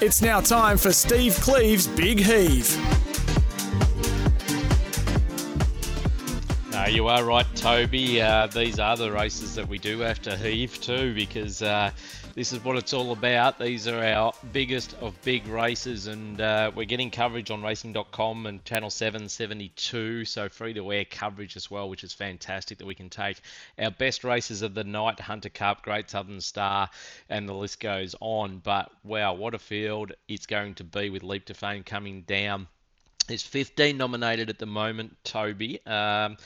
It's now time for Steve Cleve's Big Heave. No, you are right, Toby. Uh, these are the races that we do have to heave to because uh, this is what it's all about. These are our biggest of big races, and uh, we're getting coverage on racing.com and Channel 772, so free to air coverage as well, which is fantastic that we can take our best races of the night Hunter Cup, Great Southern Star, and the list goes on. But wow, what a field it's going to be with Leap to Fame coming down. There's 15 nominated at the moment, Toby. Um, uh,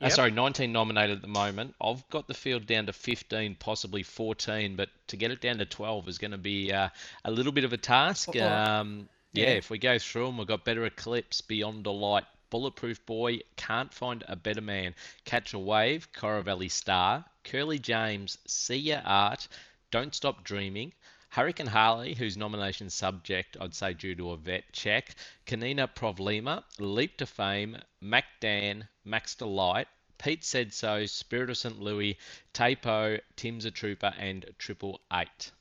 yep. Uh, sorry, 19 nominated at the moment. I've got the field down to 15, possibly 14, but to get it down to 12 is going to be uh, a little bit of a task. Um, yeah, yeah, if we go through them, we've got Better Eclipse, Beyond a Light, Bulletproof Boy, Can't Find a Better Man, Catch a Wave, Valley Star, Curly James, See Ya Art, Don't Stop Dreaming, Hurricane Harley, whose nomination subject I'd say due to a vet check, Kanina Provlima, Leap to Fame, Mac Dan, Max Delight, Pete Said So, Spirit of St. Louis, Tapo, Tim's a Trooper, and Triple Eight.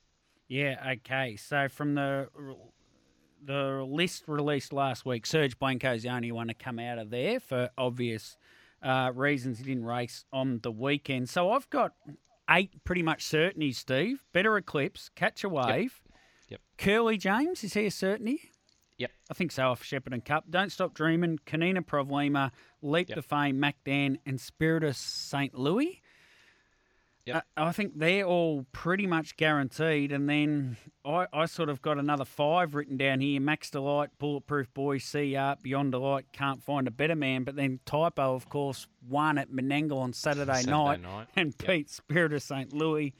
Yeah, okay. So from the the list released last week, Serge Blanco's the only one to come out of there for obvious uh, reasons. He didn't race on the weekend. So I've got eight pretty much certainty, Steve. Better Eclipse, Catch a Wave. Yep. yep. Curly James, is he a certainty? Yep. I think so off Shepparton Cup. Don't Stop Dreaming, Kanina Provlima, Leap yep. to Fame, Mac Dan, and Spirit of St. Louis. Yep. Uh, I think they're all pretty much guaranteed. And then I, I sort of got another five written down here Max Delight, Bulletproof Boy, CR, Beyond Delight, Can't Find a Better Man. But then Typo, of course, won at Menangle on Saturday, Saturday night, night, and yep. Pete Spirit of St. Louis.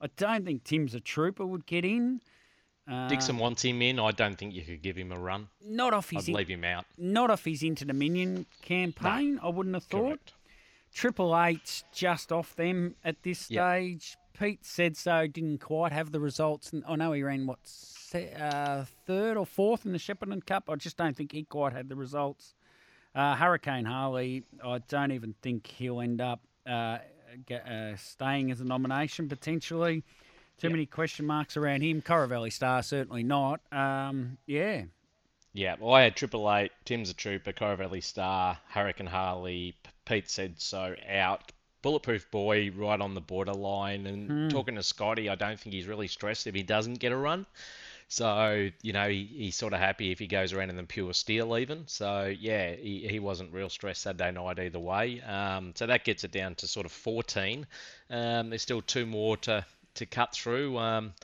I don't think Tim's a trooper would get in. Uh, Dixon wants him in. I don't think you could give him a run. Not off his. I'd in, leave him out. Not off his Inter Dominion campaign. No. I wouldn't have thought. Correct. Triple Eight's just off them at this stage. Yep. Pete said so. Didn't quite have the results. I know he ran what uh, third or fourth in the Shepparton Cup. I just don't think he quite had the results. Uh, Hurricane Harley. I don't even think he'll end up uh, uh, staying as a nomination potentially. Too yep. many question marks around him. Valley Star certainly not. Um, yeah. Yeah, well, I had Triple Eight, Tim's a Trooper, Valley Star, Hurricane Harley, Pete said so out. Bulletproof Boy right on the borderline. And hmm. talking to Scotty, I don't think he's really stressed if he doesn't get a run. So, you know, he, he's sort of happy if he goes around in the pure steel even. So, yeah, he, he wasn't real stressed Saturday night either way. Um, so that gets it down to sort of 14. Um, there's still two more to, to cut through. Um,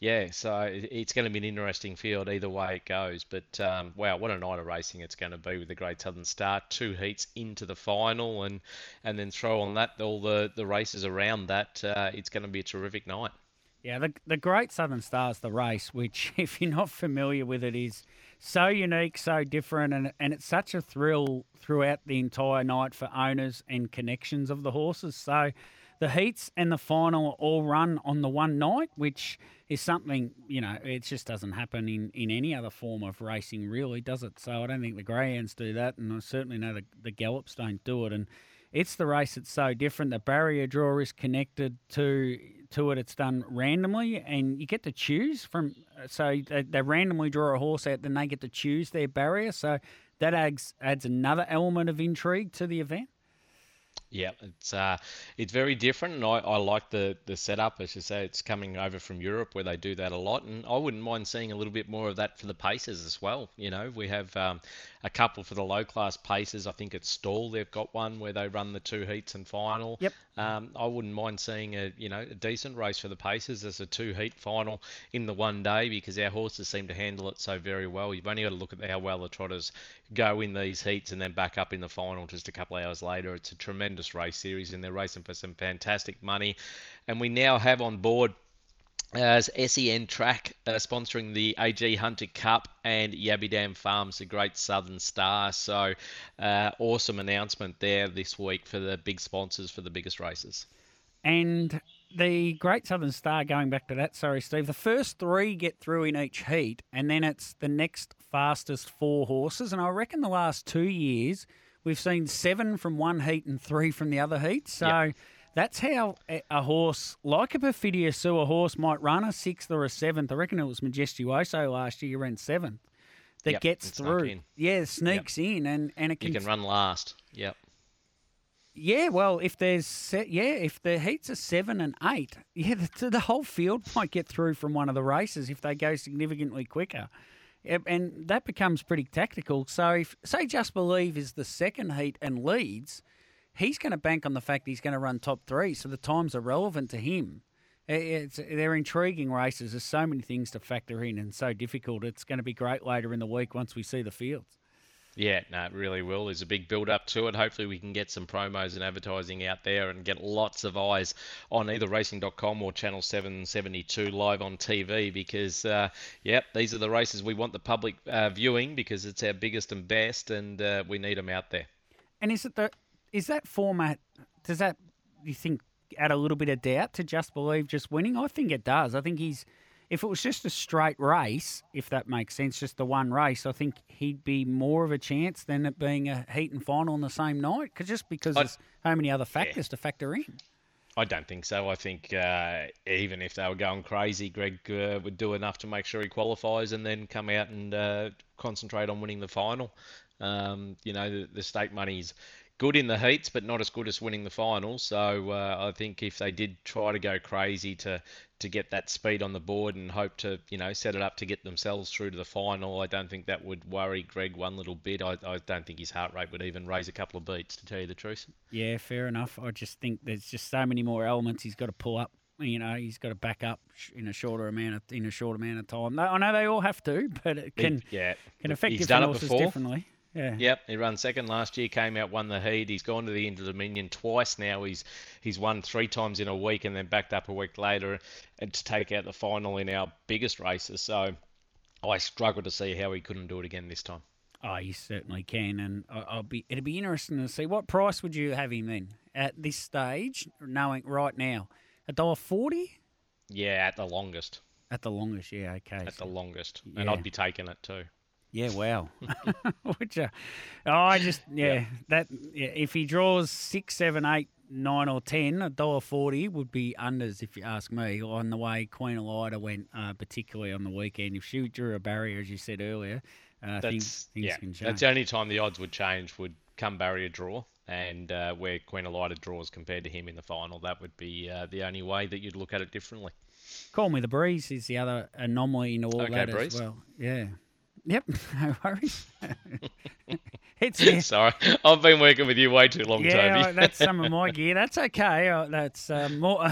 yeah, so it's going to be an interesting field either way it goes. But um, wow, what a night of racing it's going to be with the Great Southern Star. Two heats into the final, and and then throw on that all the the races around that. Uh, it's going to be a terrific night. Yeah, the the Great Southern Star is the race, which if you're not familiar with it, is so unique, so different, and and it's such a thrill throughout the entire night for owners and connections of the horses. So the heats and the final all run on the one night, which is something, you know, it just doesn't happen in, in any other form of racing, really, does it? So I don't think the greyhounds do that, and I certainly know the, the gallops don't do it. And it's the race that's so different. The barrier draw is connected to to it. It's done randomly, and you get to choose from. Uh, so they, they randomly draw a horse out, then they get to choose their barrier. So that adds adds another element of intrigue to the event. Yeah, it's uh, it's very different, and I, I like the, the setup. As you say, it's coming over from Europe where they do that a lot, and I wouldn't mind seeing a little bit more of that for the paces as well. You know, we have um, a couple for the low class paces. I think at Stawell they've got one where they run the two heats and final. Yep. Um, I wouldn't mind seeing a you know a decent race for the paces as a two heat final in the one day because our horses seem to handle it so very well. You've only got to look at how well the trotters go in these heats and then back up in the final just a couple of hours later. It's a tremendous race series and they're racing for some fantastic money. And we now have on board as SEN Track uh, sponsoring the AG Hunter Cup and Yabby Dam Farms, the Great Southern Star. So, uh, awesome announcement there this week for the big sponsors for the biggest races. And the Great Southern Star, going back to that, sorry, Steve, the first three get through in each heat, and then it's the next fastest four horses. And I reckon the last two years, we've seen seven from one heat and three from the other heat. So. Yep that's how a horse like a Perfidia a horse might run a sixth or a seventh. I reckon it was Majestuoso last year, ran seventh. That yep, gets through. Yeah, sneaks yep. in and, and it can. You can run last. Yep. Yeah, well, if there's yeah, if the heats are seven and eight, yeah, the, the whole field might get through from one of the races if they go significantly quicker, and that becomes pretty tactical. So if say Just Believe is the second heat and leads, he's going to bank on the fact he's going to run top three, so the times are relevant to him. It's, they're intriguing races. There's so many things to factor in and so difficult. It's going to be great later in the week once we see the fields. Yeah, no, it really will. There's a big build up to it. Hopefully, we can get some promos and advertising out there and get lots of eyes on either racing.com or Channel 772 live on TV because, uh, yep, these are the races we want the public uh, viewing because it's our biggest and best and uh, we need them out there. And is it the is that format? Does that you think add a little bit of doubt to just believe just winning? I think it does. I think he's. If it was just a straight race, if that makes sense, just the one race, I think he'd be more of a chance than it being a heat and final on the same night. Cause just because I'd, there's so many other factors yeah. to factor in. I don't think so. I think uh, even if they were going crazy, Greg uh, would do enough to make sure he qualifies and then come out and uh, concentrate on winning the final. Um, you know, the, the stake money's good in the heats, but not as good as winning the final. So uh, I think if they did try to go crazy to to get that speed on the board and hope to you know set it up to get themselves through to the final, I don't think that would worry Greg one little bit. I, I don't think his heart rate would even raise a couple of beats, to tell you the truth. Yeah, fair enough. I just think there's just so many more elements he's got to pull up you know he's got to back up in a shorter amount of in a short amount of time. I know they all have to, but it can yeah can affect he's different horses differently. Yeah. Yep, he ran second last year, came out, won the heat. He's gone to the Inter Dominion twice now. He's he's won three times in a week and then backed up a week later and to take out the final in our biggest races. So I struggle to see how he couldn't do it again this time. Oh, he certainly can, and I'll be. It'll be interesting to see what price would you have him then at this stage, knowing right now, a dollar forty. Yeah, at the longest. At the longest, yeah, okay. At so, the longest, yeah. and I'd be taking it too. Yeah, wow. Which, uh, oh, I just yeah, yeah. that yeah, if he draws six, seven, eight, nine, or ten, a dollar forty would be unders if you ask me. On the way Queen Elida went, uh, particularly on the weekend, if she drew a barrier, as you said earlier, uh, things, things yeah, can change. That's the only time the odds would change would come barrier draw. And uh, where Queen Elida draws compared to him in the final, that would be uh, the only way that you'd look at it differently. Call me the breeze is the other anomaly in all okay, that breeze. as well. Yeah. Yep, no worries. it's Sorry, I've been working with you way too long, yeah, Toby. that's some of my gear. That's okay. Uh, that's uh, more.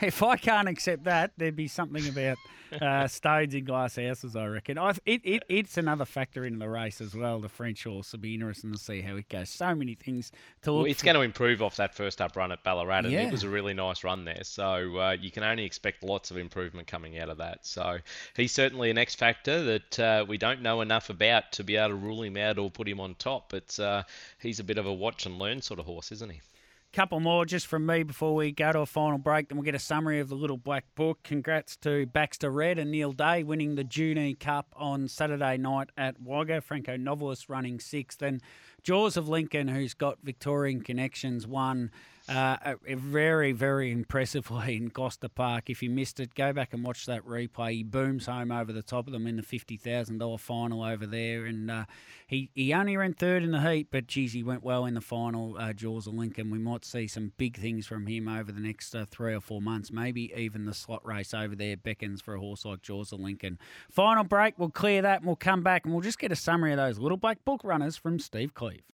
if I can't accept that, there'd be something about uh, stones in glass houses, I reckon. I, it, it, it's another factor in the race as well. The French horse will be interesting to see how it goes. So many things to look. Well, it's for. going to improve off that first up run at Ballarat, and yeah. it was a really nice run there. So uh, you can only expect lots of improvement coming out of that. So he's certainly an X factor that uh, we don't know enough about to be able to rule him out or put him on top. But uh, he's a bit of a watch and learn sort of horse, isn't he? Couple more just from me before we go to a final break. Then we'll get a summary of the Little Black Book. Congrats to Baxter Red and Neil Day winning the Junee Cup on Saturday night at Wagga. Franco Novelist running sixth. And Jaws of Lincoln, who's got Victorian connections, won uh, very, very impressively in Gloucester Park. If you missed it, go back and watch that replay. He booms home over the top of them in the $50,000 final over there. And uh, he, he only ran third in the heat, but geez, he went well in the final, uh, Jaws of Lincoln. We might see some big things from him over the next uh, three or four months. Maybe even the slot race over there beckons for a horse like Jaws of Lincoln. Final break, we'll clear that and we'll come back and we'll just get a summary of those little black book runners from Steve Cleve.